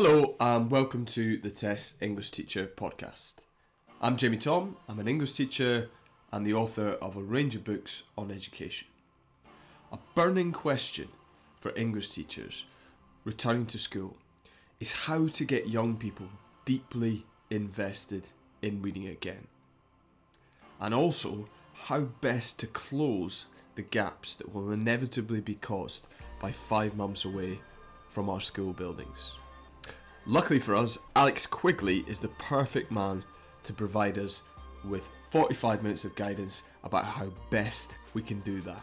Hello, and welcome to the TES English Teacher podcast. I'm Jamie Thom, I'm an English teacher and the author of a range of books on education. A burning question for English teachers returning to school is how to get young people deeply invested in reading again. And also, how best to close the gaps that will inevitably be caused by five months away from our school buildings. Luckily for us, Alex Quigley is the perfect man to provide us with 45 minutes of guidance about how best we can do that.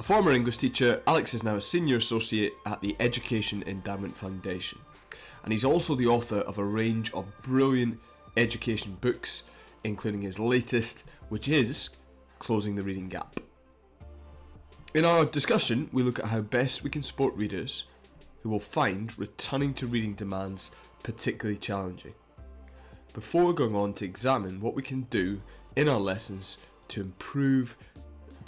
A former English teacher, Alex is now a senior associate at the Education Endowment Foundation, and he's also the author of a range of brilliant education books, including his latest, which is Closing the Reading Gap. In our discussion, we look at how best we can support readers who will find returning to reading demands particularly challenging. Before going on to examine what we can do in our lessons to improve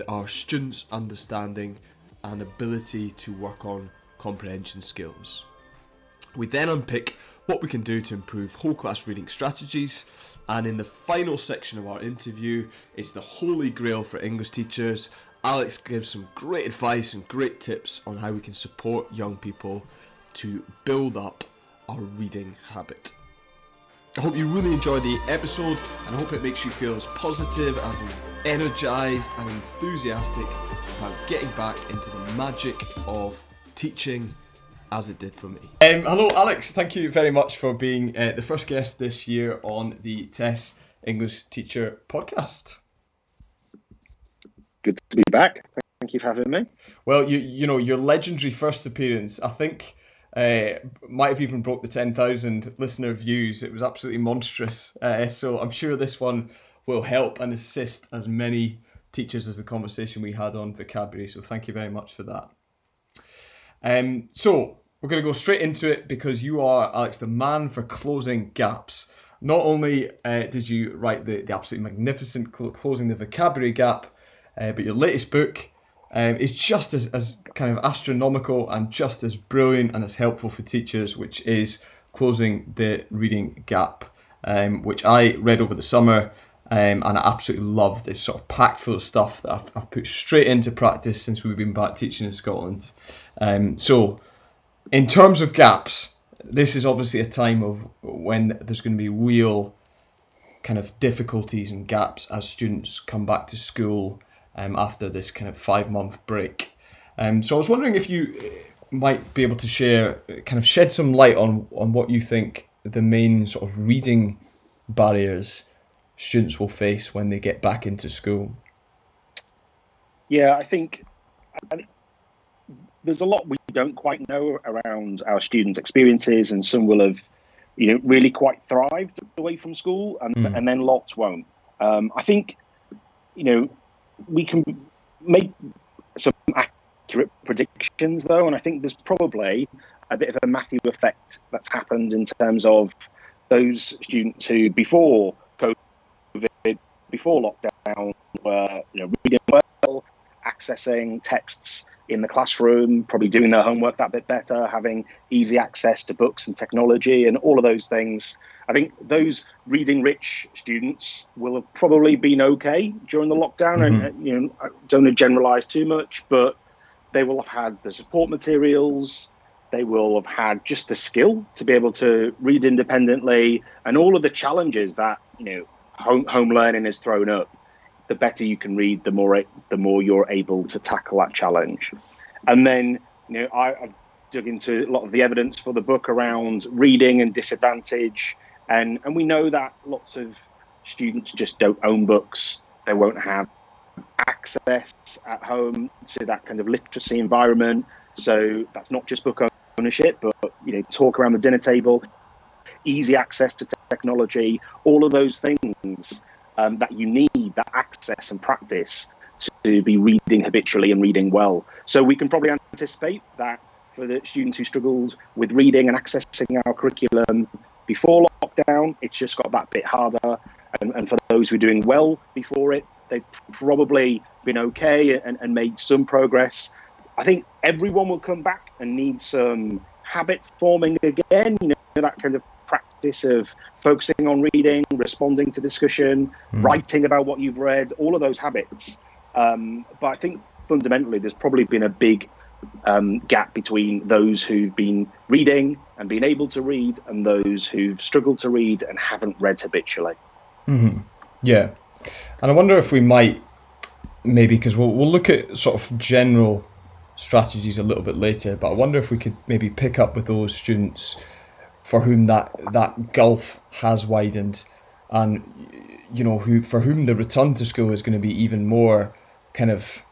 our students' understanding and ability to work on comprehension skills. We then unpick what we can do to improve whole class reading strategies, and in the final section of our interview, it's the holy grail for English teachers Alex gives some great advice and great tips on how we can support young people to build up our reading habit. I hope you really enjoy the episode and I hope it makes you feel as positive, as energized and enthusiastic about getting back into the magic of teaching as it did for me. Um, hello, Alex. Thank you very much for being uh, the first guest this year on the TES English Teacher podcast good to be back. Thank you for having me. Well, you you know your legendary first appearance, I think, uh, might have even broke the ten thousand listener views. It was absolutely monstrous. Uh, so I'm sure this one will help and assist as many teachers as the conversation we had on vocabulary. So thank you very much for that. Um, so we're going to go straight into it because you are Alex, the man for closing gaps. Not only uh, did you write the, the absolutely magnificent cl- closing the vocabulary gap, uh, but your latest book um, is just as, as kind of astronomical and just as brilliant and as helpful for teachers, which is Closing the Reading Gap, um, which I read over the summer. Um, and I absolutely love this sort of packed full of stuff that I've, I've, put straight into practice since we've been back teaching in Scotland. Um, so, in terms of gaps, this is obviously a time of when there's going to be real kind of difficulties and gaps as students come back to school um, after this kind of five month break. Um, so I was wondering if you uh, might be able to share, uh, kind of shed some light on on what you think the main sort of reading barriers students will face when they get back into school. Yeah, I think, I think there's a lot we don't quite know around our students' experiences, and some will have, you know, really quite thrived away from school, and mm. and then lots won't. Um, I think, you know, we can make some accurate predictions, though, and I think there's probably a bit of a Matthew effect that's happened in terms of those students who, before COVID, before lockdown, were you know reading well, accessing texts in the classroom, probably doing their homework that bit better, having easy access to books and technology, and all of those things I think those reading rich students will have probably been okay during the lockdown, mm-hmm. and you know, I don't want to generalize too much, but they will have had the support materials. They will have had just the skill to be able to read independently, and all of the challenges that you know home, home learning has thrown up. The better you can read, the more the more you're able to tackle that challenge. And then you know I, I've dug into a lot of the evidence for the book around reading and disadvantage and and we know that lots of students just don't own books. They won't have access at home to that kind of literacy environment. So that's not just book ownership, but you know, talk around the dinner table, easy access to technology, all of those things um, that you need, that access and practice to be reading habitually and reading well. So we can probably anticipate that for the students who struggled with reading and accessing our curriculum before lockdown, it's just got that bit harder. And, and for those who are doing well before it, they've probably been okay and, and made some progress. I think everyone will come back and need some habit forming again, you know, that kind of practice of focusing on reading, responding to discussion, mm. writing about what you've read, all of those habits. Um, but I think fundamentally, there's probably been a big um, gap between those who've been reading and been able to read and those who've struggled to read and haven't read habitually. Mm-hmm. Yeah. And I wonder if we might maybe, because we'll, we'll look at sort of general strategies a little bit later, but I wonder if we could maybe pick up with those students for whom that, that gulf has widened and you know who for whom the return to school is going to be even more kind of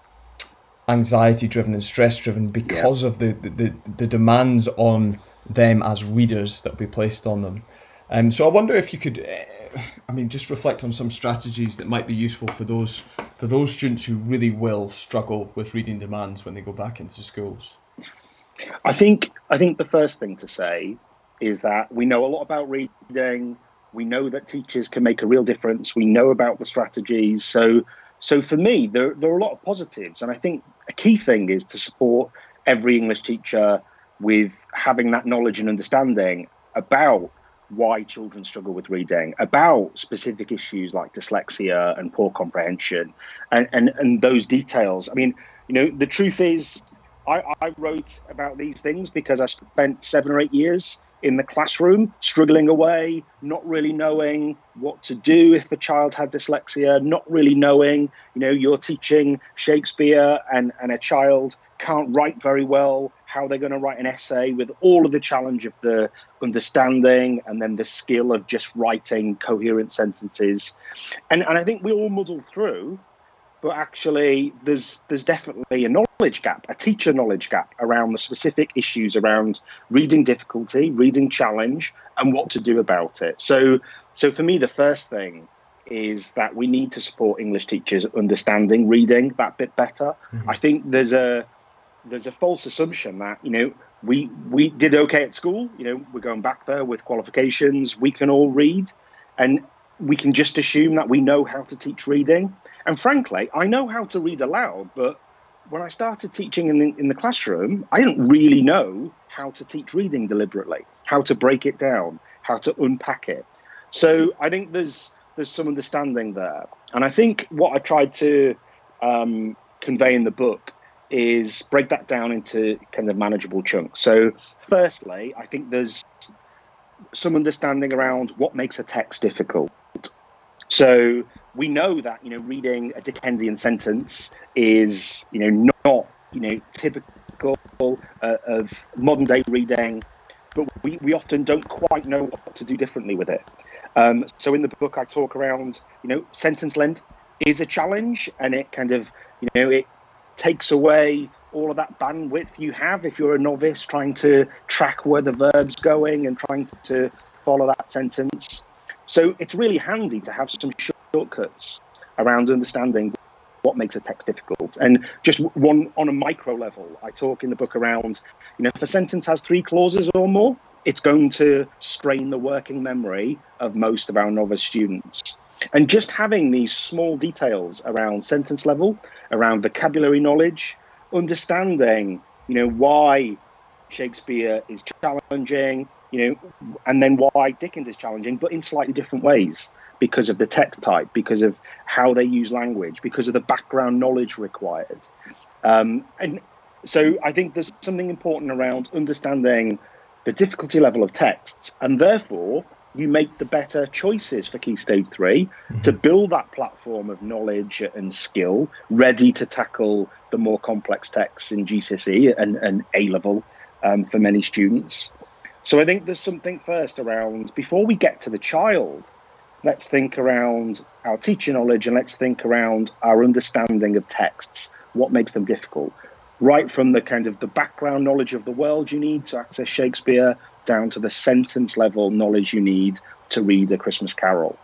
anxiety driven and stress driven because yeah. of the, the, the demands on them as readers that we placed on them. Um, so I wonder if you could, uh, I mean, just reflect on some strategies that might be useful for those for those students who really will struggle with reading demands when they go back into schools. I think I think the first thing to say is that we know a lot about reading. We know that teachers can make a real difference. We know about the strategies. So so for me, there, there are a lot of positives, and I think a key thing is to support every English teacher with having that knowledge and understanding about why children struggle with reading, about specific issues like dyslexia and poor comprehension, and, and, and those details. I mean, you know, the truth is, I, I wrote about these things because I spent seven or eight years in the classroom, struggling away, not really knowing what to do if a child had dyslexia, not really knowing, you know, you're teaching Shakespeare and, and a child can't write very well, how they're going to write an essay with all of the challenge of the understanding and then the skill of just writing coherent sentences. And, and I think we all muddle through but actually there's there's definitely a knowledge gap, a teacher knowledge gap around the specific issues around reading difficulty, reading challenge, and what to do about it. So so for me, the first thing is that we need to support English teachers understanding reading that bit better. Mm-hmm. I think there's a there's a false assumption that you know we we did okay at school. You know we're going back there with qualifications. We can all read, and we can just assume that we know how to teach reading. And frankly, I know how to read aloud, but when I started teaching in the, in the classroom, I didn't really know how to teach reading deliberately, how to break it down, how to unpack it. So I think there's there's some understanding there, and I think what I tried to um, convey in the book is break that down into kind of manageable chunks. So firstly, I think there's some understanding around what makes a text difficult. So we know that you know reading a Dickensian sentence is you know not you know typical uh, of modern day reading, but we, we often don't quite know what to do differently with it. Um, so in the book, I talk around you know sentence length is a challenge, and it kind of you know it takes away all of that bandwidth you have if you're a novice trying to track where the verb's going and trying to follow that sentence. So it's really handy to have some shortcuts around understanding what makes a text difficult. And just one on a micro level, I talk in the book around, you know, if a sentence has three clauses or more, it's going to strain the working memory of most of our novice students. And just having these small details around sentence level, around vocabulary knowledge, understanding, you know, why Shakespeare is challenging, you know, and then why Dickens is challenging, but in slightly different ways because of the text type, because of how they use language, because of the background knowledge required. Um, and so I think there's something important around understanding the difficulty level of texts, and therefore you make the better choices for Key Stage 3 mm-hmm. to build that platform of knowledge and skill ready to tackle the more complex texts in GCSE and, and A level um, for many students. So I think there's something first around before we get to the child, let's think around our teacher knowledge and let's think around our understanding of texts, what makes them difficult. Right from the kind of the background knowledge of the world you need to access Shakespeare down to the sentence level knowledge you need to read a Christmas Carol.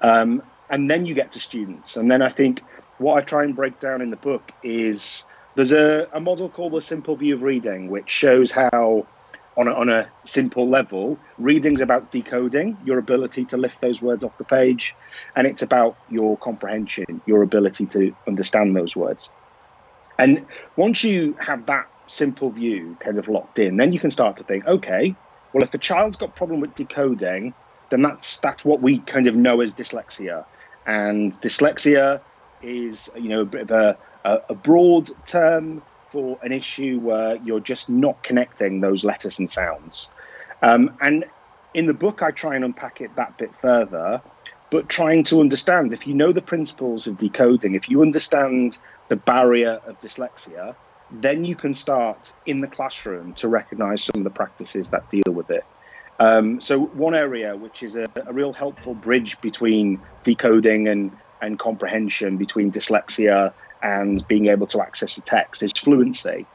Um, and then you get to students. And then I think what I try and break down in the book is there's a, a model called the simple view of reading, which shows how on a, on a simple level. Reading's about decoding, your ability to lift those words off the page, and it's about your comprehension, your ability to understand those words. And once you have that simple view kind of locked in, then you can start to think, okay, well, if the child's got problem with decoding, then that's that's what we kind of know as dyslexia, and dyslexia is you know a bit of a, a, a broad term for an issue where you're just not connecting those letters and sounds. Um, and in the book, I try and unpack it that bit further, but trying to understand if you know the principles of decoding, if you understand the barrier of dyslexia, then you can start in the classroom to recognize some of the practices that deal with it. Um, so, one area which is a, a, real helpful bridge between decoding and, and comprehension, between dyslexia and being able to access the text, is fluency.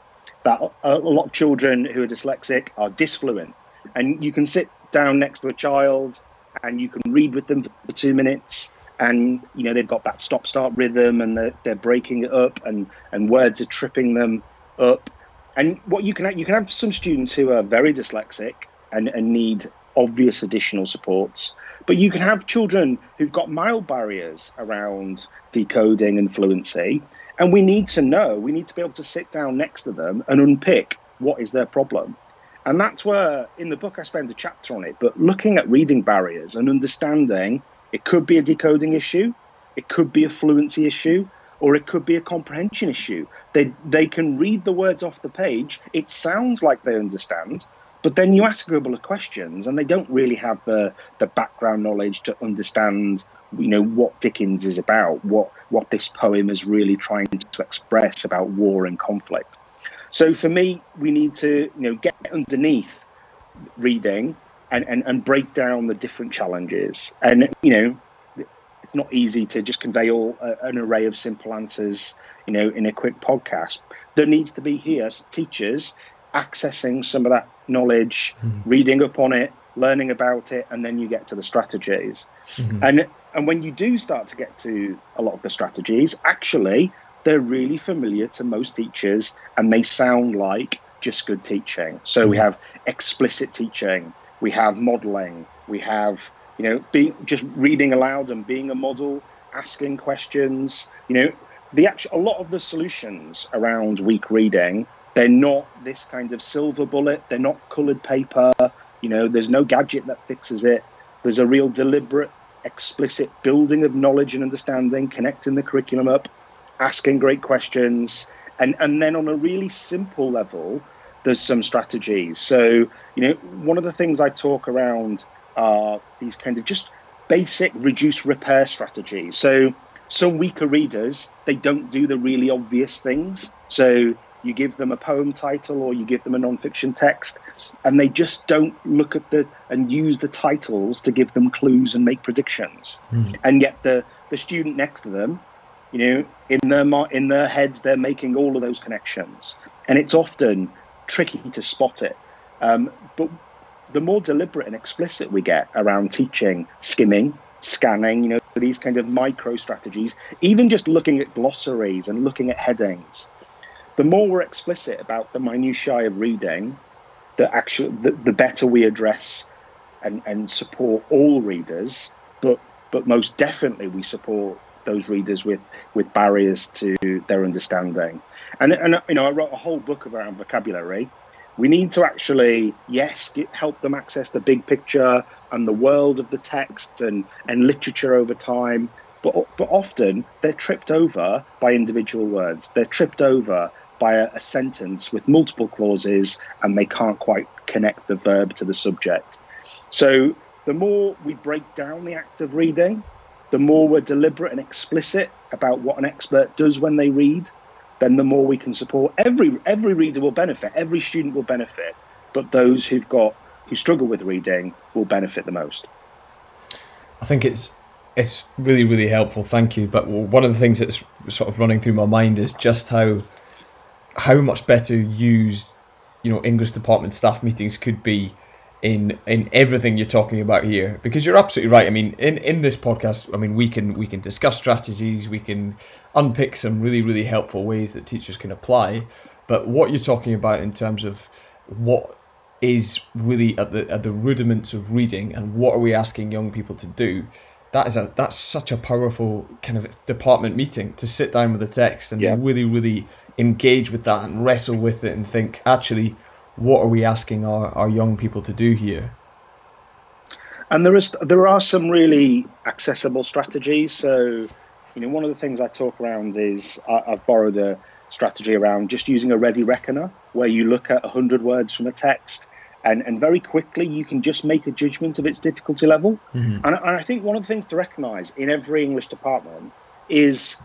That a, lot of children who are dyslexic are disfluent, and you can sit down next to a child and you can read with them for two minutes and you know they've got that stop start rhythm and they're, they're breaking it up and and words are tripping them up and what you can you can have some students who are very dyslexic and, and need obvious additional supports but you can have children who've got mild barriers around decoding and fluency and we need to know we need to be able to sit down next to them and unpick what is their problem and that's where in the book i spend a chapter on it but looking at reading barriers and understanding it could be a decoding issue, it could be a fluency issue, or it could be a comprehension issue. They they can read the words off the page. It sounds like they understand, but then you ask a couple of questions, and they don't really have the the background knowledge to understand, you know, what Dickens is about, what what this poem is really trying to express about war and conflict. So for me, we need to you know get underneath reading and, and, and break down the different challenges. And, you know, it's not easy to just convey all uh, an array of simple answers, you know, in a quick podcast. There needs to be here teachers accessing some of that knowledge, mm-hmm. reading up on it, learning about it, and then you get to the strategies. Mm-hmm. And and when you do start to get to a lot of the strategies, actually they're really familiar to most teachers, and they sound like just good teaching. So mm-hmm. we have explicit teaching, we have modeling, we have you know being just reading aloud and being a model, asking questions. You know, the actual a lot of the solutions around weak reading they're not this kind of silver bullet. They're not coloured paper. You know, there's no gadget that fixes it. There's a real deliberate, explicit building of knowledge and understanding, connecting the curriculum up, asking great questions, and and then on a really simple level, there's some strategies. So, you know, one of the things I talk around are these kind of just basic reduce repair strategies. So, some weaker readers, they don't do the really obvious things. So, you give them a poem title or you give them a non-fiction text and they just don't look at the and use the titles to give them clues and make predictions mm. and yet the the student next to them you know in their in their heads they're making all of those connections and it's often tricky to spot it. Um, but the more deliberate and explicit we get around teaching skimming, scanning, you know, these kind of micro strategies, even just looking at glossaries and looking at headings, the more we're explicit about the minutiae of reading, the actual the, the better we address and, and support all readers, but but most definitely we support those readers with with barriers to their understanding. And, and you know, I wrote a whole book around vocabulary. We need to actually, yes, get, help them access the big picture and the world of the texts and, and literature over time. But, but often they're tripped over by individual words. They're tripped over by a, a sentence with multiple clauses and they can't quite connect the verb to the subject. So the more we break down the act of reading, the more we're deliberate and explicit about what an expert does when they read, then the more we can support. Every every reader will benefit. Every student will benefit, but those who've got who struggle with reading will benefit the most. I think it's it's really really helpful. Thank you. But one of the things that's sort of running through my mind is just how how much better used you know English department staff meetings could be in in everything you're talking about here. Because you're absolutely right. I mean in in this podcast i mean we can we can discuss strategies. We can unpick some really really helpful ways that teachers can apply. But what you're talking about in terms of what is really at the at the rudiments of reading and what are we asking young people to do that is a that's such a powerful kind of department meeting to sit down with the text and yeah. really really engage with that and wrestle with it and think, actually, what are we asking our, our young people to do here? And there is there are some really accessible strategies. So, you know, one of the things I talk around is I, I've borrowed a strategy around just using a ready reckoner, where you look at hundred words from a text, and and very quickly you can just make a judgment of its difficulty level. Mm-hmm. And, and I think one of the things to recognise in every English department is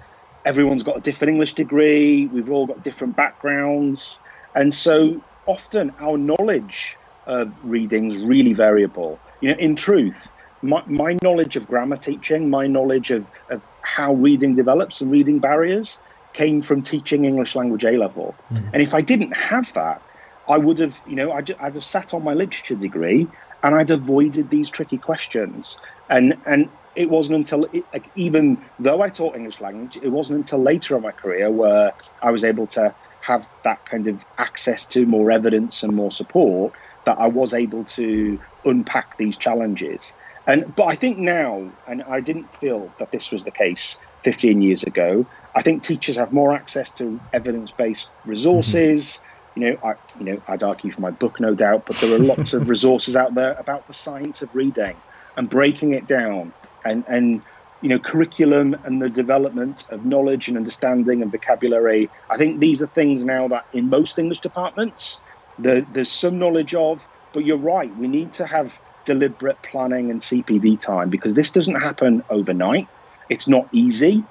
everyone's got a different English degree. We've all got different backgrounds, and so often our knowledge of reading's really variable you know, in truth, my, my knowledge of grammar teaching, my knowledge of, of how reading develops and reading barriers came from teaching English language A level. Mm. And if I didn't have that, I would have, you know, I'd, I'd have sat on my literature degree and I'd avoided these tricky questions. And and it wasn't until it, like, even though I taught English language, it wasn't until later in my career where I was able to have that kind of access to more evidence and more support that I was able to unpack these challenges. And but I think now, and I didn't feel that this was the case 15 years ago. I think teachers have more access to evidence-based resources. Mm-hmm. You know, I you know I'd argue for my book, no doubt, but there are lots of resources out there about the science of reading and breaking it down, and and you know curriculum and the development of knowledge and understanding and vocabulary. I think these are things now that in most English departments the, there's some knowledge of, but you're right. We need to have deliberate planning and CPD time because this doesn't happen overnight. It's not easy,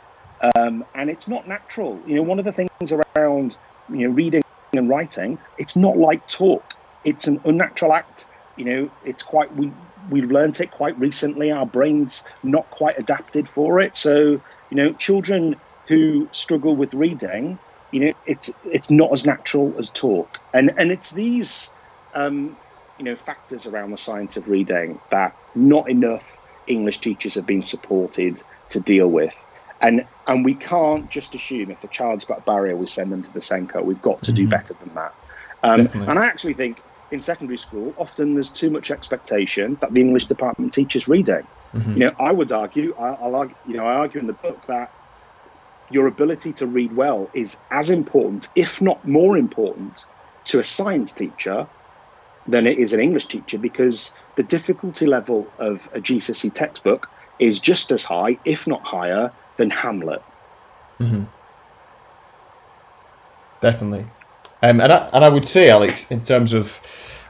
um, and it's not natural. You know, one of the things around you know reading and writing, it's not like talk. It's an unnatural act. You know, it's quite we we've learned it quite recently. Our brains not quite adapted for it. So you know, children who struggle with reading you know, it's it's not as natural as talk, and and it's these um, you know factors around the science of reading that not enough English teachers have been supported to deal with. And and we can't just assume if a child's got a barrier, we send them to the SENCO. We've got to mm-hmm. do better than that. Um, and I actually think in secondary school, often there's too much expectation that the English department teaches reading. Mm-hmm. You know, I would argue, I, will argue, you know, I argue in the book that your ability to read well is as important, if not more important, to a science teacher than it is an English teacher because the difficulty level of a GCSE textbook is just as high, if not higher, than Hamlet. Mm-hmm. Definitely. Um, and, I, and I would say, Alex, in terms of,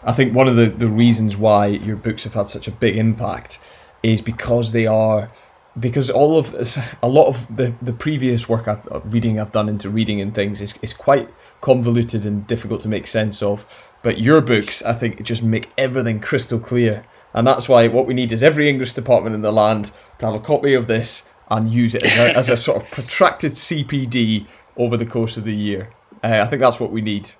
I think one of the, the reasons why your books have had such a big impact is because they are because all of a lot of the, the previous work I've uh, reading I've done into reading and things is, is quite convoluted and difficult to make sense of. But your books, I think, just make everything crystal clear. And that's why what we need is every English department in the land to have a copy of this and use it as a, as a sort of protracted CPD over the course of the year. Uh, I think that's what we need.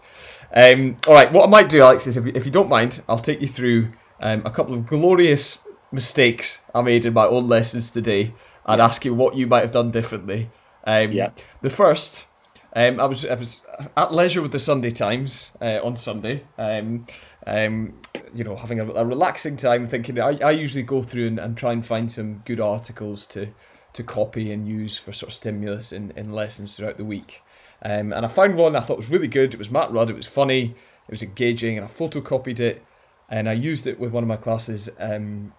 Um, all right, what I might do, Alex, is if, if you don't mind, I'll take you through um, a couple of glorious mistakes I made in my own lessons today and ask you what you might have done differently. Um, yeah. The first, um, I was I was at leisure with the Sunday Times uh, on Sunday. Um, um, you know, having a, a relaxing time, thinking I, I usually go through and, and try and find some good articles to to copy and use for sort of stimulus in, in lessons throughout the week. Um, and I found one I thought was really good. It was Matt Rudd. It was funny. It was engaging, and I photocopied it, and I used it with one of my classes um,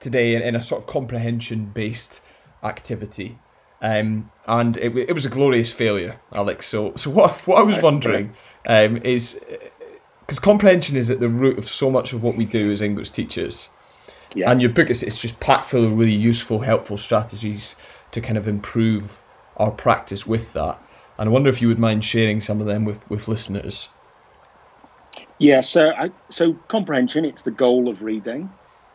today in, in a sort of comprehension based activity. Um, and it, it was a glorious failure, Alex. So, so what, what I was wondering um, is because comprehension is at the root of so much of what we do as English teachers. Yeah. And your book is it's just packed full of really useful, helpful strategies to kind of improve our practice with that. And I wonder if you would mind sharing some of them with, with listeners. Yeah, so I, so comprehension, it's the goal of reading.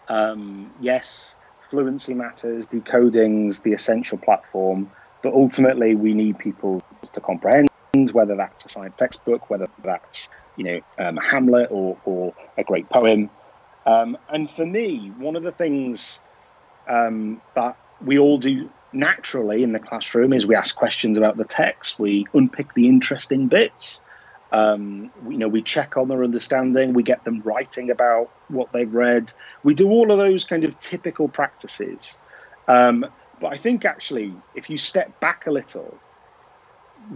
Um, yes, fluency matters, decoding's the essential platform, but ultimately we need people to comprehend, whether that's a science textbook, whether that's you know um, Hamlet or, or a great poem. Um, and for me, one of the things um, that we all do naturally in the classroom is we ask questions about the text, we unpick the interesting bits. Um, you know, we check on their understanding, we get them writing about what they've read. We do all of those kind of typical practices. Um, but I think actually, if you step back a little,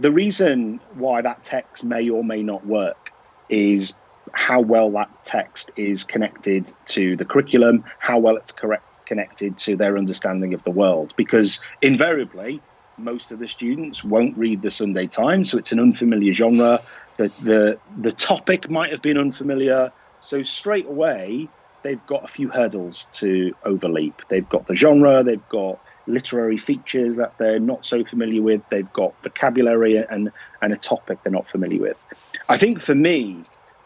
the reason why that text may or may not work is how well that text is connected to the curriculum, how well it's correct, connected to their understanding of the world. Because invariably, most of the students won't read the Sunday Times, so it's an unfamiliar genre. The, the, the topic might have been unfamiliar. So straight away, they've got a few hurdles to overleap. They've got the genre, they've got literary features that they're not so familiar with, they've got vocabulary and, and a topic they're not familiar with. I think for me,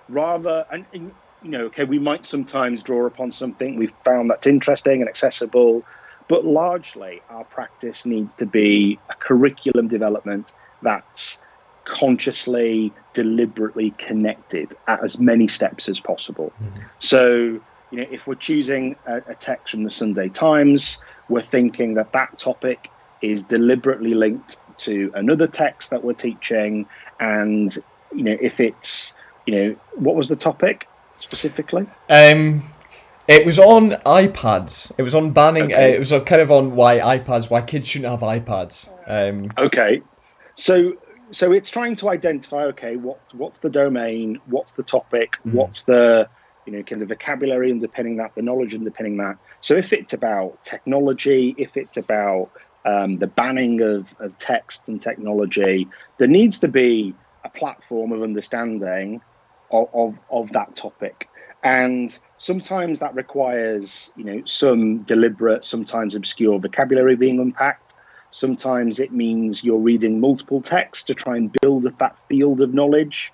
rather, and, and you know, okay, we might sometimes draw upon something we've found that's interesting and accessible, but largely our practice needs to be a curriculum development that's consciously, deliberately connected at as many steps as possible. Mm-hmm. So, you know, if we're choosing a, a text from the Sunday Times, we're thinking that that topic is deliberately linked to another text that we're teaching, and you know, if it's you know, what was the topic specifically? Um, it was on iPads. It was on banning. Okay. Uh, it was kind of on why iPads, why kids shouldn't have iPads. Um, okay, so so it's trying to identify. Okay, what what's the domain? What's the topic? Mm. What's the you know kind of vocabulary underpinning that, the knowledge underpinning that. So if it's about technology, if it's about um, the banning of, of text and technology, there needs to be a platform of understanding of, of, that topic. And sometimes that requires, you know, some deliberate, sometimes obscure vocabulary being unpacked. Sometimes it means you're reading multiple texts to try and build up that field of knowledge.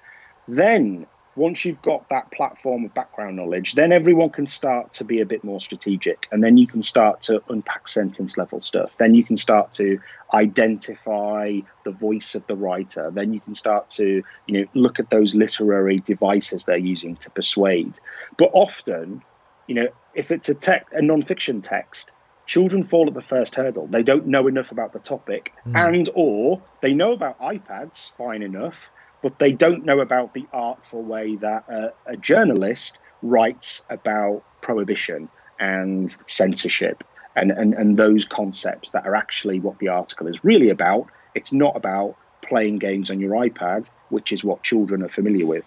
Then once you've got that platform of background knowledge, then everyone can start to be a bit more strategic. And then you can start to unpack sentence level stuff. Then you can start to identify the voice of the writer. Then you can start to, you know, look at those literary devices they're using to persuade. But often, you know, if it's a text, a non-fiction text, children fall at the first hurdle. They don't know enough about the topic, mm. and or they know about iPads fine enough, but they don't know about the artful way that a, a journalist writes about prohibition and censorship and, and, and those concepts that are actually what the article is really about. It's not about playing games on your iPad, which is what children are familiar with.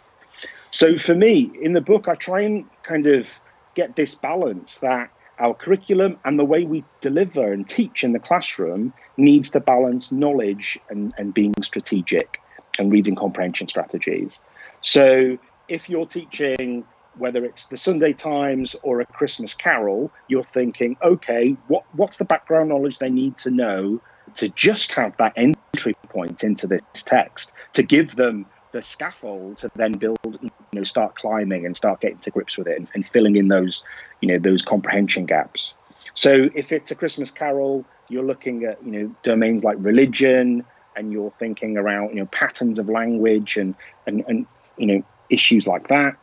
So for me, in the book, I try and kind of get this balance that our curriculum and the way we deliver and teach in the classroom needs to balance knowledge and, and being strategic and reading comprehension strategies. So if you're teaching whether it's the Sunday Times or a Christmas Carol, you're thinking, okay, what, what's the background knowledge they need to know to just have that entry point into this text, to give them the scaffold to then build, you know, start climbing and start getting to grips with it and, and filling in those, you know, those comprehension gaps. So if it's a Christmas Carol, you're looking at, you know, domains like religion, and you're thinking around you know patterns of language and and, and you know issues like that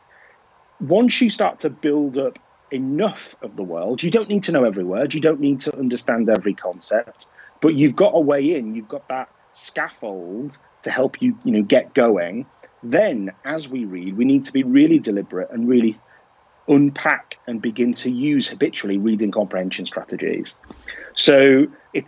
once you start to build up enough of the world you don't need to know every word you don't need to understand every concept but you've got a way in you've got that scaffold to help you you know get going then as we read we need to be really deliberate and really unpack and begin to use habitually reading comprehension strategies. So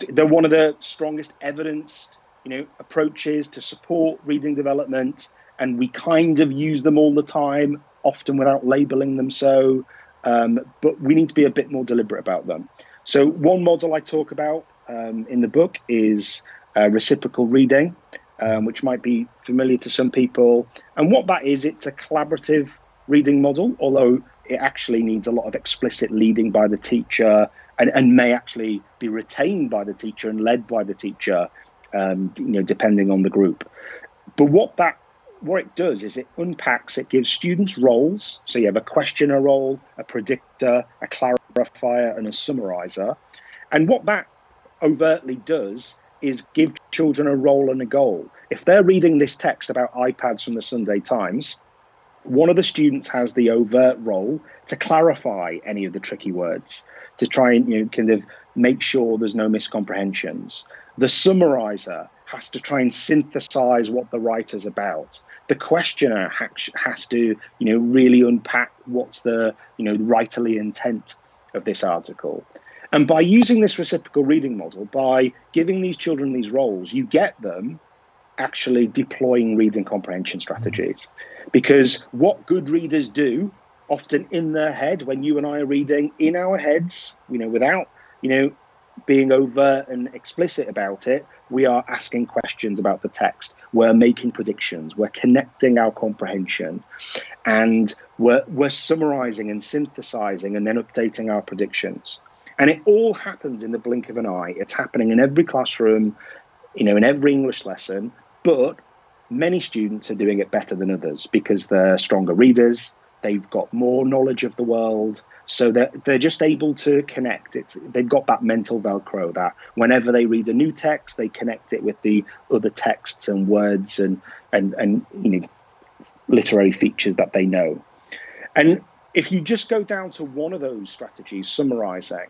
they're one of the strongest evidenced you know approaches to support reading development, and we kind of use them all the time, often without labeling them so. Um, but we need to be a bit more deliberate about them. So one model I talk about um, in the book is uh, reciprocal reading, um, which might be familiar to some people. And what that is, it's a collaborative reading model, although it actually needs a lot of explicit leading by the teacher and, and may actually be retained by the teacher and led by the teacher um, you know, depending on the group. But what that what it does is it unpacks, it gives students roles. So you have a questioner role, a predictor, a clarifier, and a summarizer. And what that overtly does is give children a role and a goal. If they're reading this text about iPads from the Sunday Times, one of the students has the overt role to clarify any of the tricky words, to try and you know, kind of make sure there's no miscomprehensions. The summarizer has to try and synthesize what the writer's about. The questioner has to, you know, really unpack what's the, you know, writerly intent of this article. And by using this reciprocal reading model, by giving these children these roles, you get them actually deploying reading comprehension strategies. Mm-hmm. Because what good readers do, often in their head, when you and I are reading in our heads, you know, without, you know, being overt and explicit about it, we are asking questions about the text. We're making predictions. We're connecting our comprehension. And we're, we're summarizing and synthesizing and then updating our predictions. And it all happens in the blink of an eye. It's happening in every classroom, you know, in every English lesson. But many students are doing it better than others because they're stronger readers, they've got more knowledge of the world, so they're, they're just able to connect. It's they've got that mental velcro that whenever they read a new text, they connect it with the other texts and words and and and you know literary features that they know. And if you just go down to one of those strategies, summarizing,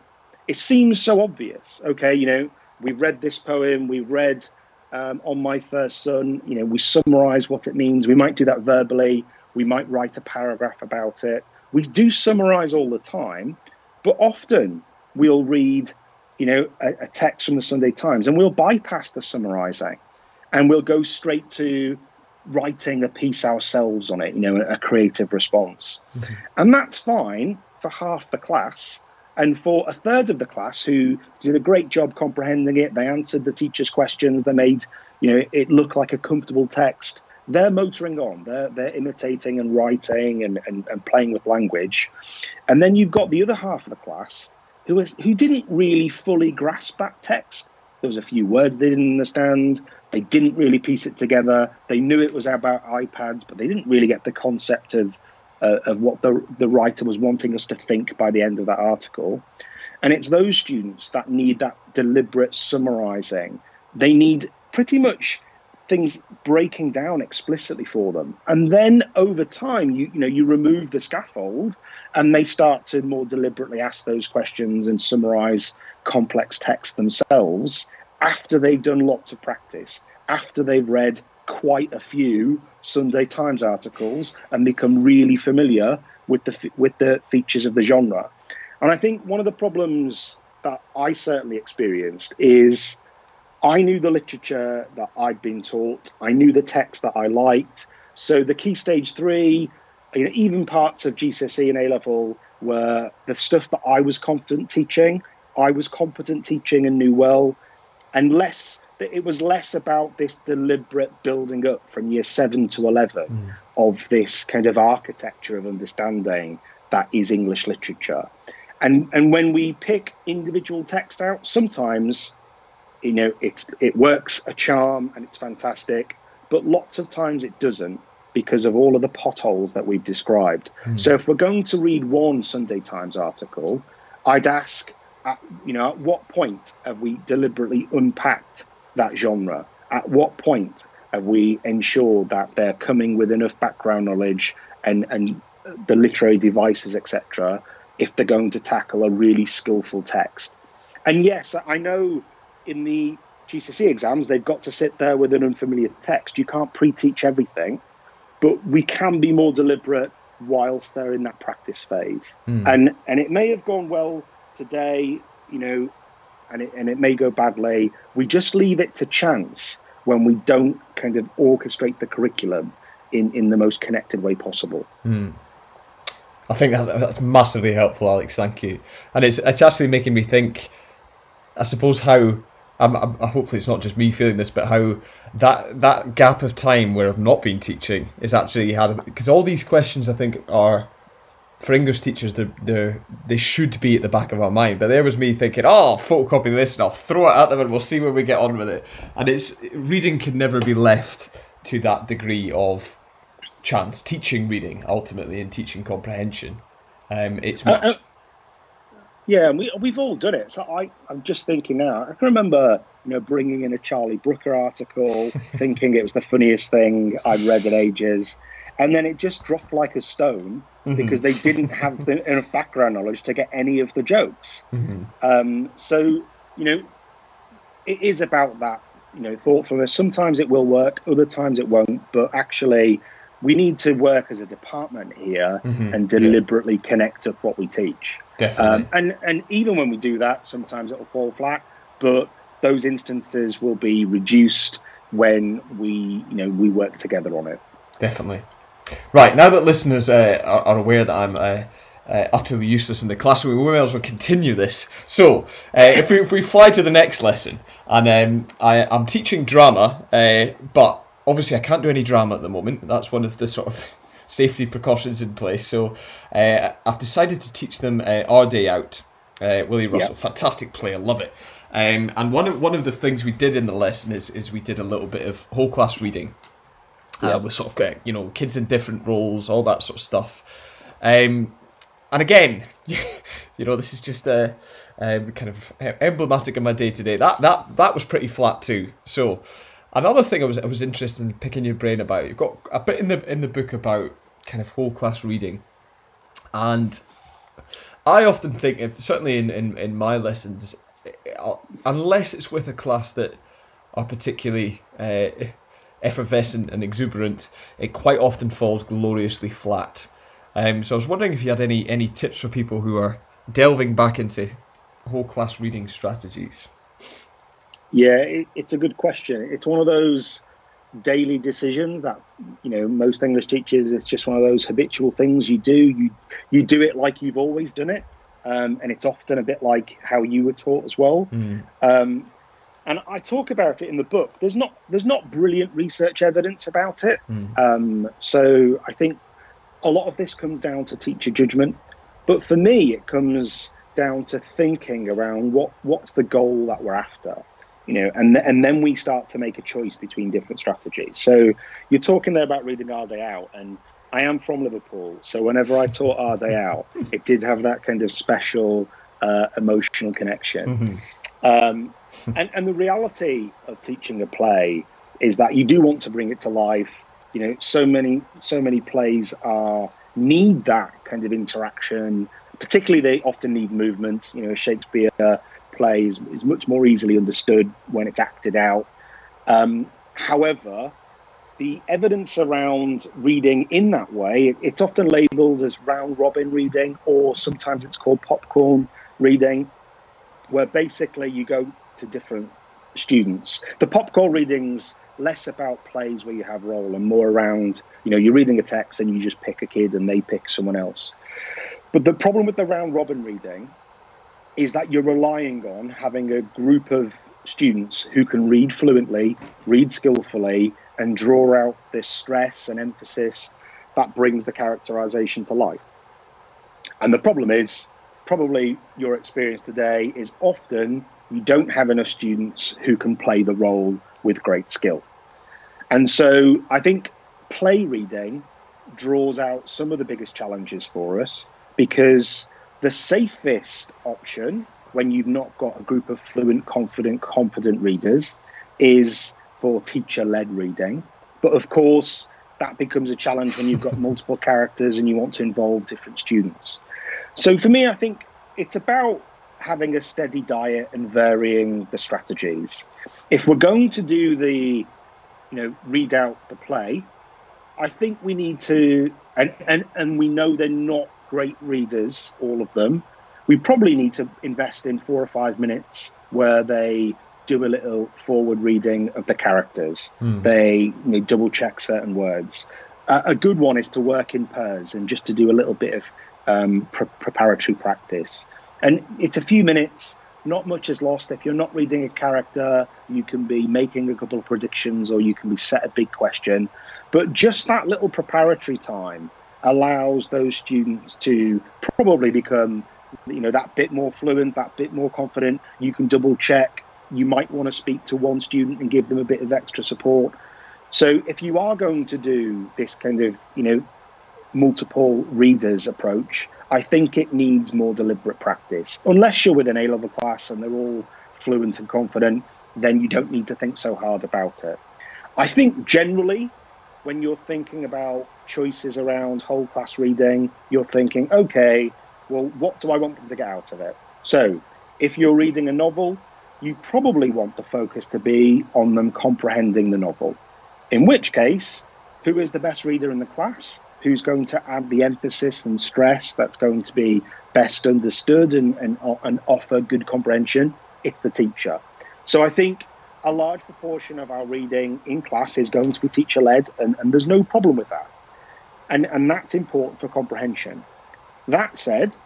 it seems so obvious. Okay, you know, we've read this poem, we've read um, on my first son. You know, we summarize what it means. We might do that verbally. We might write a paragraph about it. We do summarize all the time, but often we'll read, you know, a, a text from the Sunday Times and we'll bypass the summarizing and we'll go straight to writing a piece ourselves on it, you know, a, a creative response. Mm-hmm. And that's fine for half the class. And for a third of the class who did a great job comprehending it, they answered the teacher's questions, they made you know it look like a comfortable text. They're motoring on, they're they're imitating and writing and, and, and playing with language. And then you've got the other half of the class who was who didn't really fully grasp that text. There was a few words they didn't understand. They didn't really piece it together. They knew it was about iPads, but they didn't really get the concept of uh, of what the, the writer was wanting us to think by the end of that article. And it's those students that need that deliberate summarizing. They need pretty much things breaking down explicitly for them. And then over time, you, you know, you remove the scaffold and they start to more deliberately ask those questions and summarize complex text themselves after they've done lots of practice, after they've read quite a few Sunday Times articles and become really familiar with the with the features of the genre. And I think one of the problems that I certainly experienced is I knew the literature that I'd been taught. I knew the text that I liked. So the key stage three, you know, even parts of GCSE and A level were the stuff that I was confident teaching. I was competent teaching and knew well, and less it was less about this deliberate building up from year seven to 11 mm. of this kind of architecture of understanding that is English literature. And, and when we pick individual texts out, sometimes, you know, it's, it works a charm and it's fantastic, but lots of times it doesn't because of all of the potholes that we've described. Mm. So if we're going to read one Sunday Times article, I'd ask, at, you know, at what point have we deliberately unpacked that genre? At what point have we ensured that they're coming with enough background knowledge and, and the literary devices, etc., if they're going to tackle a really skillful text? And yes, I know in the GCSE exams, they've got to sit there with an unfamiliar text. You can't pre teach everything, but we can be more deliberate whilst they're in that practice phase. Mm. And, and it may have gone well today, you know, and it, and it may go badly. We just leave it to chance when we don't kind of orchestrate the curriculum in, in the most connected way possible. Mm. I think that's, that's massively helpful, Alex. Thank you. And it's it's actually making me think. I suppose how I'm, I'm, hopefully it's not just me feeling this, but how that that gap of time where I've not been teaching is actually had because all these questions I think are for English teachers, they they they should be at the back of our mind. But there was me thinking, oh, I'll photocopy this and I'll throw it at them and we'll see where we get on with it. And it's reading can never be left to that degree of chance. Teaching reading ultimately and teaching comprehension, um, it's uh, uh, much. Yeah, we we've all done it. So I I'm just thinking now. I can remember you know bringing in a Charlie Brooker article, thinking it was the funniest thing I'd read in ages and then it just dropped like a stone mm-hmm. because they didn't have the, enough background knowledge to get any of the jokes. Mm-hmm. Um, so you know, it is about that you know thoughtfulness. Sometimes it will work, other times it won't. But actually, we need to work as a department here mm-hmm. and deliberately yeah. connect up what we teach. Definitely. Um, and and even when we do that, sometimes it will fall flat. But those instances will be reduced when we you know we work together on it. Definitely. Right now that listeners uh, are, are, aware that I'm uh, uh, utterly useless in the classroom, we may as well continue this. So uh, if we if we fly to the next lesson, and um, I I'm teaching drama, uh, but obviously I can't do any drama at the moment. That's one of the sort of safety precautions in place. So uh, I've decided to teach them Our Day Out. Willy Russell, yep. fantastic play, I love it. Um, and one of one of the things we did in the lesson is is we did a little bit of whole class reading. Uh, with sort of you know kids in different roles, all that sort of stuff. Um, and again, you know, this is just a, um, kind of emblematic of my day to day. That that that was pretty flat too. So another thing I was I was interested in picking your brain about. You've got a bit in the in the book about kind of whole class reading, and I often think, if certainly in, in, in my lessons, unless it's with a class that are particularly uh, effervescent and exuberant, it quite often falls gloriously flat. Um, so I was wondering if you had any any tips for people who are delving back into whole class reading strategies. Yeah, it, it's a good question. It's one of those daily decisions that you know most English teachers. It's just one of those habitual things you do. You you do it like you've always done it um, and it's often a bit like how you were taught as well. Mm. Um, and I talk about it in the book. There's not there's not brilliant research evidence about it. Mm. Um, so I think a lot of this comes down to teacher judgment. But for me, it comes down to thinking around what what's the goal that we're after you know, and and then we start to make a choice between different strategies. So you're talking there about reading our day out, and I am from Liverpool, so whenever I taught Our Day Out, it did have that kind of special uh, emotional connection. Mm-hmm. Um, and, and the reality of teaching a play is that you do want to bring it to life. You know, so many so many plays are need that kind of interaction. Particularly, they often need movement. You know, Shakespeare plays is much more easily understood when it's acted out. Um, however, the evidence around reading in that way, it's often labeled as round robin reading, or sometimes it's called popcorn reading, where basically you go to different students. The popcorn readings less about plays where you have role and more around, you know, you're reading a text and you just pick a kid and they pick someone else. But the problem with the round robin reading is that you're relying on having a group of students who can read fluently, read skillfully, and draw out this stress and emphasis that brings the characterization to life. And the problem is, probably your experience today is often you don't have enough students who can play the role with great skill. And so I think play reading draws out some of the biggest challenges for us because the safest option when you've not got a group of fluent, confident, competent readers is for teacher led reading. But of course, that becomes a challenge when you've got multiple characters and you want to involve different students. So for me, I think it's about having a steady diet and varying the strategies. If we're going to do the, you know, read out the play, I think we need to, and, and, and we know they're not great readers, all of them. We probably need to invest in four or five minutes where they do a little forward reading of the characters. Mm. They you know, double check certain words. Uh, a good one is to work in pairs and just to do a little bit of um, pre- preparatory practice. And it's a few minutes. Not much is lost. If you're not reading a character, you can be making a couple of predictions or you can be set a big question. But just that little preparatory time allows those students to probably become you know that bit more fluent that bit more confident you can double check you might want to speak to one student and give them a bit of extra support. So if you are going to do this kind of, you know, multiple readers approach, I think it needs more deliberate practice. Unless you're with an A level class and they're all fluent and confident, then you don't need to think so hard about it. I think generally, when you're thinking about choices around whole class reading, you're thinking, okay, well, what do I want them to get out of it? So if you're reading a novel, you probably want the focus to be on them comprehending the novel. In which case, who is the best reader in the class? Who's going to add the emphasis and stress that's going to be best understood and, and, and offer good comprehension? It's the teacher. So I think a large proportion of our reading in class is going to be teacher led, and, and there's no problem with that. And, and that's important for comprehension. That said,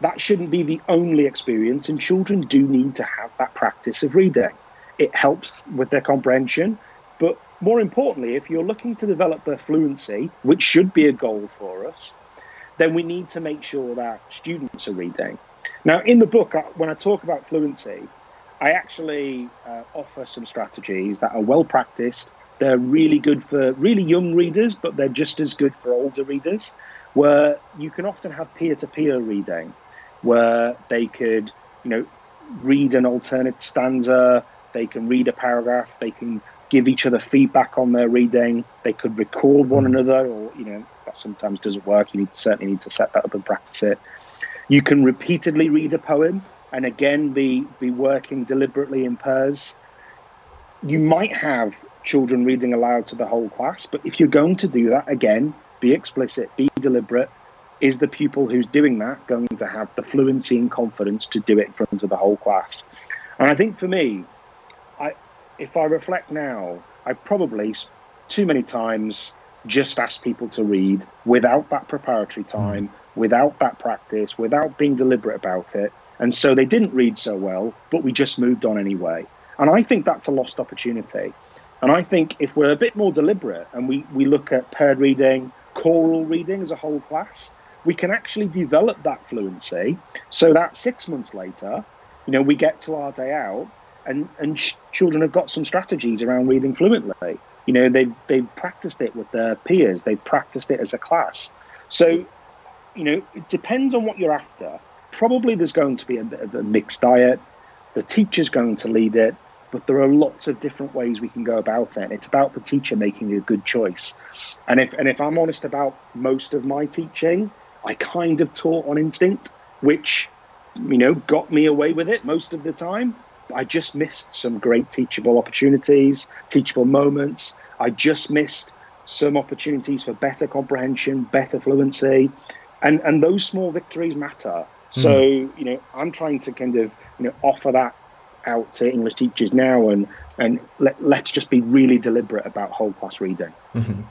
that shouldn't be the only experience, and children do need to have that practice of reading. It helps with their comprehension, but more importantly, if you're looking to develop their fluency, which should be a goal for us, then we need to make sure that students are reading. Now, in the book, when I talk about fluency, I actually uh, offer some strategies that are well practiced. They're really good for really young readers, but they're just as good for older readers, where you can often have peer to peer reading, where they could, you know, read an alternate stanza, they can read a paragraph, they can give each other feedback on their reading, they could record one hmm. another, or, you know, that sometimes doesn't work. You need to certainly need to set that up and practice it. You can repeatedly read a poem and again be be working deliberately in pairs. You might have children reading aloud to the whole class, but if you're going to do that again, be explicit, be deliberate. Is the pupil who's doing that going to have the fluency and confidence to do it in front of the whole class? And I think for me, I if I reflect now, I probably too many times just asked people to read without that preparatory mm-hmm. time, without that practice, without being deliberate about it. And so they didn't read so well, but we just moved on anyway. And I think that's a lost opportunity. And I think if we're a bit more deliberate and we, we look at paired reading, choral reading as a whole class, we can actually develop that fluency so that six months later, you know, we get to our day out and, and sh- children have got some strategies around reading fluently. You know, they've, they've practiced it with their peers, they've practiced it as a class. So, you know, it depends on what you're after probably there's going to be a bit of a mixed diet. The teacher's going to lead it, but there are lots of different ways we can go about it. It's about the teacher making a good choice. And if and if I'm honest about most of my teaching, I kind of taught on instinct, which you know got me away with it most of the time. I just missed some great teachable opportunities, teachable moments. I just missed some opportunities for better comprehension, better fluency. And and those small victories matter. So mm. you know, I'm trying to kind of you know offer that out to English teachers now, and and let, us just be really deliberate about whole class reading. Mm-hmm.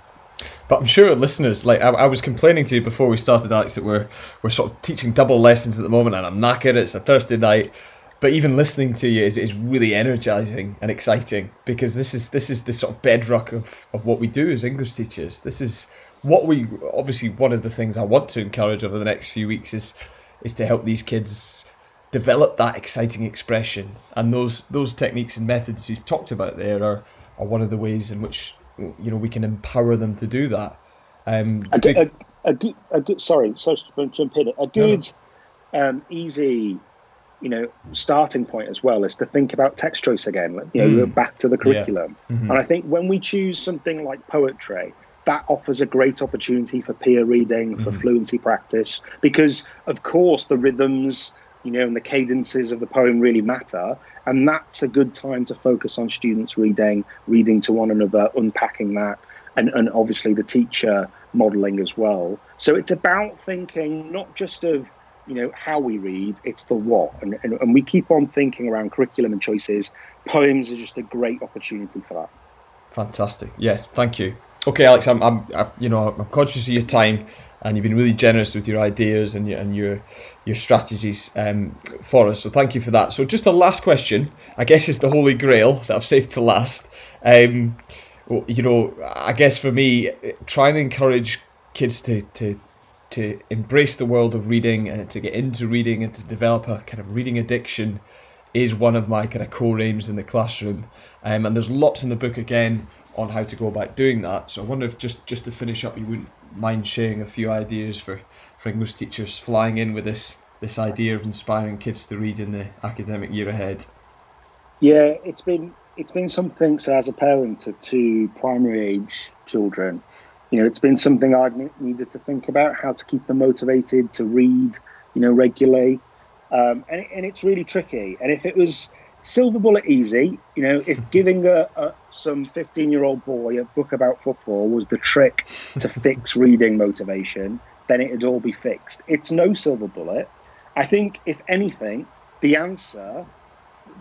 But I'm sure listeners, like I, I, was complaining to you before we started, Alex, that we're we're sort of teaching double lessons at the moment, and I'm knackered. It's a Thursday night, but even listening to you is, is really energizing and exciting because this is this is the sort of bedrock of, of what we do as English teachers. This is what we obviously one of the things I want to encourage over the next few weeks is is to help these kids develop that exciting expression. And those those techniques and methods you've talked about there are, are one of the ways in which you know we can empower them to do that. Um, a, good, a, a, good, a good, sorry, sorry to jump in. A good, no. um, easy, you know, starting point as well is to think about text choice again. You know, mm. back to the curriculum. Yeah. Mm-hmm. And I think when we choose something like poetry, that offers a great opportunity for peer reading, for mm-hmm. fluency practice, because of course the rhythms, you know, and the cadences of the poem really matter. And that's a good time to focus on students reading, reading to one another, unpacking that, and, and obviously the teacher modeling as well. So it's about thinking not just of you know how we read it's the what. And, and, and we keep on thinking around curriculum and choices. Poems are just a great opportunity for that. Fantastic. Yes thank you. Okay, Alex, I'm, I'm, I, you know, I'm conscious of your time, and you've been really generous with your ideas and your and your your strategies um, for us. So thank you for that. So just a last question, I guess, is the holy grail that I've saved to last. Um, you know, I guess for me, trying to encourage kids to to to embrace the world of reading and to get into reading and to develop a kind of reading addiction is one of my kind of core aims in the classroom. Um, and there's lots in the book again on how to go about doing that. So I wonder if just just to finish up, you wouldn't mind sharing a few ideas for, for English teachers flying in with this this idea of inspiring kids to read in the academic year ahead. Yeah, it's been it's been something. So as a parent of two primary age children, you know, it's been something I've needed to think about how to keep them motivated to read, you know, regularly, um, and and it's really tricky. And if it was silver bullet easy. You know, if giving a, a some 15 year old boy a book about football was the trick to fix reading motivation, then it'd all be fixed. It's no silver bullet. I think, if anything, the answer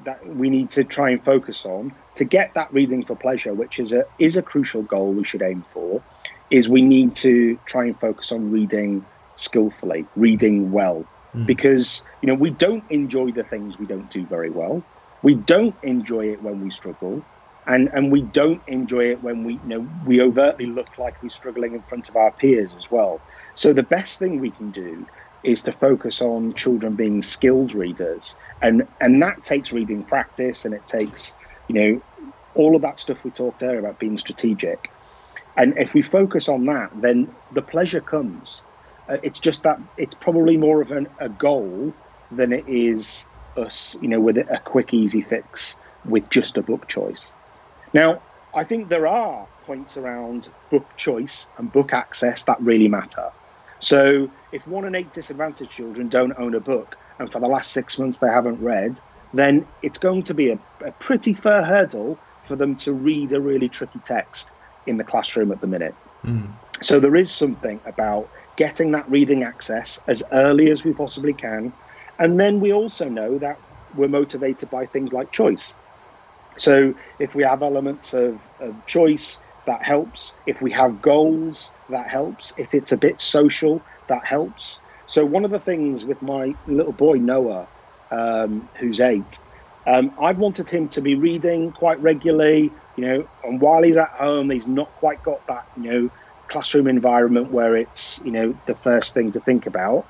that we need to try and focus on to get that reading for pleasure, which is a is a crucial goal we should aim for, is we need to try and focus on reading skillfully, reading well, mm. because you know we don't enjoy the things we don't do very well. We don't enjoy it when we struggle, and and we don't enjoy it when we you know we overtly look like we're struggling in front of our peers as well. So the best thing we can do is to focus on children being skilled readers, and and that takes reading practice, and it takes you know all of that stuff we talked earlier about being strategic. And if we focus on that, then the pleasure comes. Uh, it's just that it's probably more of an, a goal than it is us, you know, with a quick, easy fix with just a book choice. Now, I think there are points around book choice and book access that really matter. So, if one in eight disadvantaged children don't own a book and for the last six months they haven't read, then it's going to be a, a pretty fair hurdle for them to read a really tricky text in the classroom at the minute. Mm. So, there is something about getting that reading access as early as we possibly can. And then we also know that we're motivated by things like choice. So if we have elements of, of choice, that helps. If we have goals, that helps. If it's a bit social, that helps. So one of the things with my little boy Noah, um, who's eight, um, I've wanted him to be reading quite regularly, you know, and while he's at home, he's not quite got that, you know, classroom environment where it's, you know, the first thing to think about.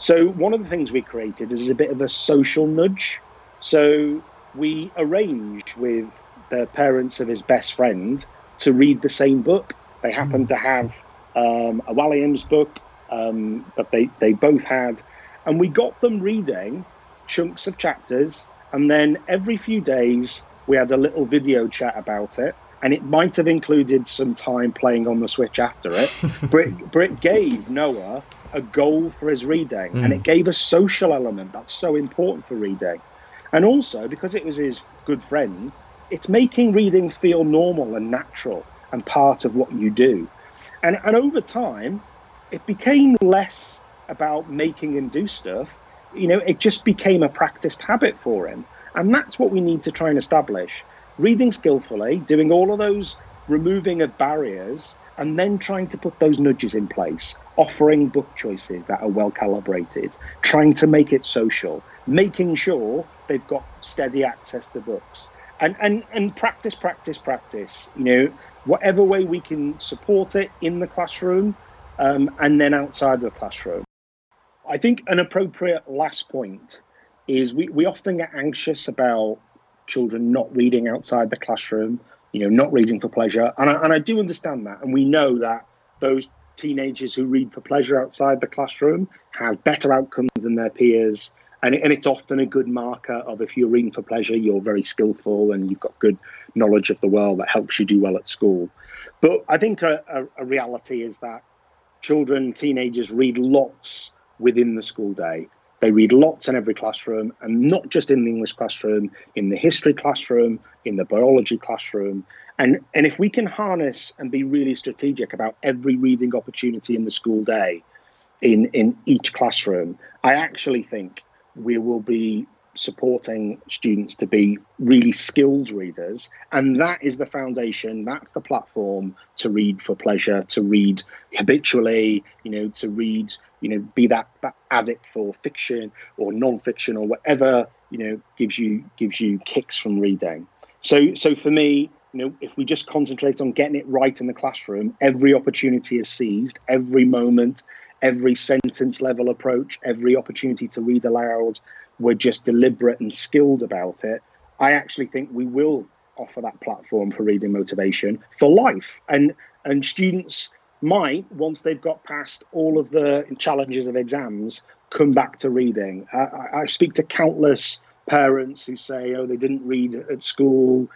So one of the things we created is a bit of a social nudge. So we arranged with the parents of his best friend to read the same book. They happened to have um, a Walliams book um, that they, they both had, and we got them reading chunks of chapters, and then every few days we had a little video chat about it. And it might have included some time playing on the Switch after it, but, it, but it gave Noah a goal for his reading, mm. and it gave a social element that's so important for reading. And also, because it was his good friend, it's making reading feel normal and natural and part of what you do. And, and over time, it became less about making him do stuff. You know, it just became a practiced habit for him. And that's what we need to try and establish. Reading skillfully, doing all of those removing of barriers, and then trying to put those nudges in place, offering book choices that are well calibrated, trying to make it social, making sure they've got steady access to books. And, and, and practice, practice, practice. You know, whatever way we can support it in the classroom um, and then outside the classroom. I think an appropriate last point is we, we often get anxious about children not reading outside the classroom you know, not reading for pleasure. And I, and I do understand that. And we know that those teenagers who read for pleasure outside the classroom have better outcomes than their peers. And, and it's often a good marker of if you're reading for pleasure, you're very skillful and you've got good knowledge of the world that helps you do well at school. But I think a, a, a reality is that children, teenagers read lots within the school day. They read lots in every classroom, and not just in the English classroom, in the history classroom, in the biology classroom. And, and if we can harness and be really strategic about every reading opportunity in the school day in, in each classroom, I actually think we will be supporting students to be really skilled readers. And that is the foundation, that's the platform to read for pleasure, to read habitually, you know, to read, you know, be that, that addict for fiction or non-fiction or whatever, you know, gives you gives you kicks from reading. So so for me, you know, if we just concentrate on getting it right in the classroom, every opportunity is seized, every moment, every sentence level approach, every opportunity to read aloud, we're just deliberate and skilled about it, I actually think we will offer that platform for reading motivation for life. And and students might, once they've got past all of the challenges of exams, come back to reading. I, I speak to countless parents who say, oh, they didn't read at school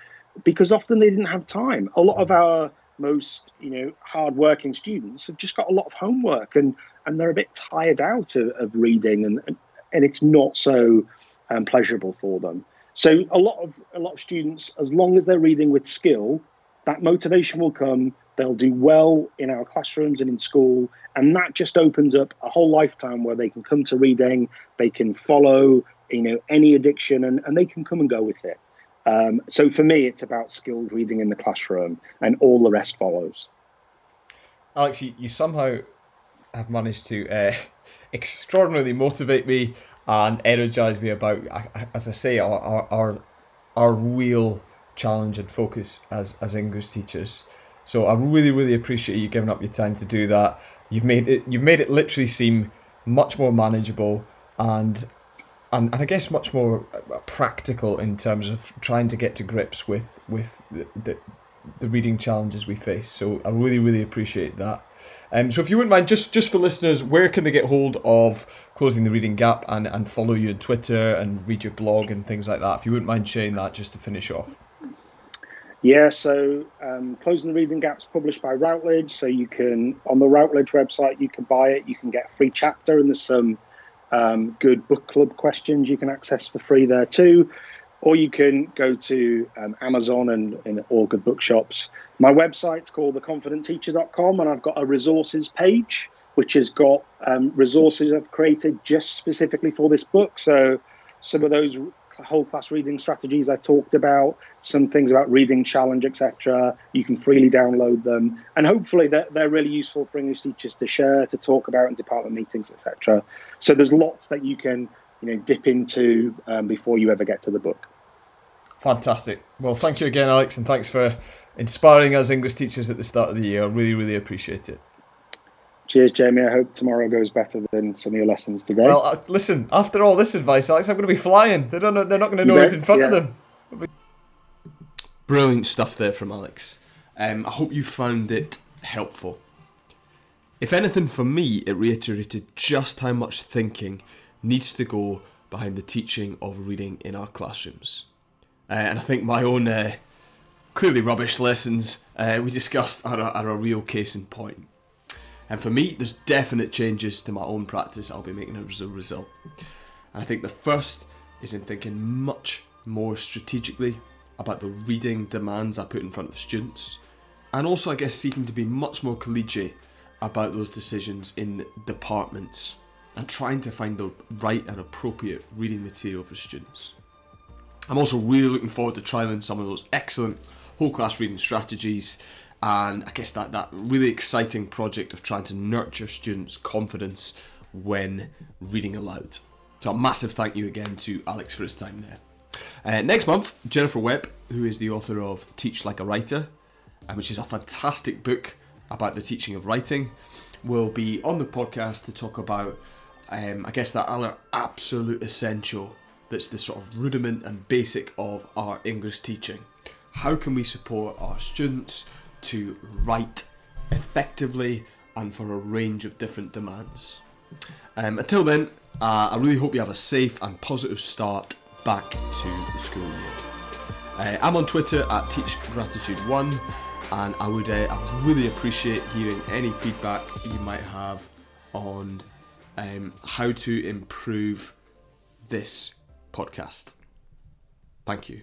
because often they didn't have time. A lot of mm. our most you know hardworking students have just got a lot of homework and and they're a bit tired out of, of reading and, and and it's not so um, pleasurable for them. So a lot of a lot of students, as long as they're reading with skill, that motivation will come. They'll do well in our classrooms and in school, and that just opens up a whole lifetime where they can come to reading, they can follow you know any addiction, and, and they can come and go with it. Um, so for me, it's about skilled reading in the classroom, and all the rest follows. Alex, you, you somehow have managed to uh, extraordinarily motivate me and energize me about, as I say, our our our, real challenge and focus as as English teachers. So I really really appreciate you giving up your time to do that. You've made it you've made it literally seem much more manageable and and, and I guess much more practical in terms of trying to get to grips with with the, the, the reading challenges we face. So I really really appreciate that. Um, so if you wouldn't mind, just just for listeners, where can they get hold of closing the reading gap and, and follow you on Twitter and read your blog and things like that? If you wouldn't mind sharing that, just to finish off. Yeah, so um, Closing the Reading Gap's published by Routledge. So you can, on the Routledge website, you can buy it. You can get a free chapter, and there's some um, good book club questions you can access for free there too. Or you can go to um, Amazon and, and all good bookshops. My website's called theconfidentteacher.com, and I've got a resources page which has got um, resources I've created just specifically for this book. So some of those whole class reading strategies I talked about, some things about reading challenge, etc. You can freely download them, and hopefully they're, they're really useful for English teachers to share, to talk about in department meetings, etc. So there's lots that you can you know dip into um, before you ever get to the book. Fantastic. Well, thank you again, Alex, and thanks for inspiring us English teachers at the start of the year. I really, really appreciate it. Cheers, Jamie. I hope tomorrow goes better than some of your lessons today. Well, uh, listen. After all this advice, Alex, I'm going to be flying. They don't know. They're not going to know who's in front yeah. of them. Brilliant stuff there from Alex. Um, I hope you found it helpful. If anything, for me, it reiterated just how much thinking needs to go behind the teaching of reading in our classrooms. Uh, and I think my own uh, clearly rubbish lessons uh, we discussed are a, are a real case in point. And for me, there's definite changes to my own practice I'll be making as a result. And I think the first is in thinking much more strategically about the reading demands I put in front of students, and also, I guess, seeking to be much more collegiate about those decisions in departments and trying to find the right and appropriate reading material for students. I'm also really looking forward to trialing some of those excellent whole class reading strategies and I guess that, that really exciting project of trying to nurture students' confidence when reading aloud. So a massive thank you again to Alex for his time there. Uh, next month, Jennifer Webb, who is the author of Teach Like a Writer, uh, which is a fantastic book about the teaching of writing, will be on the podcast to talk about, um, I guess, that other absolute essential that's the sort of rudiment and basic of our English teaching. How can we support our students to write effectively and for a range of different demands. Um, until then, uh, I really hope you have a safe and positive start back to the school year. Uh, I'm on Twitter at TeachGratitude1 and I would uh, I really appreciate hearing any feedback you might have on um, how to improve this podcast. Thank you.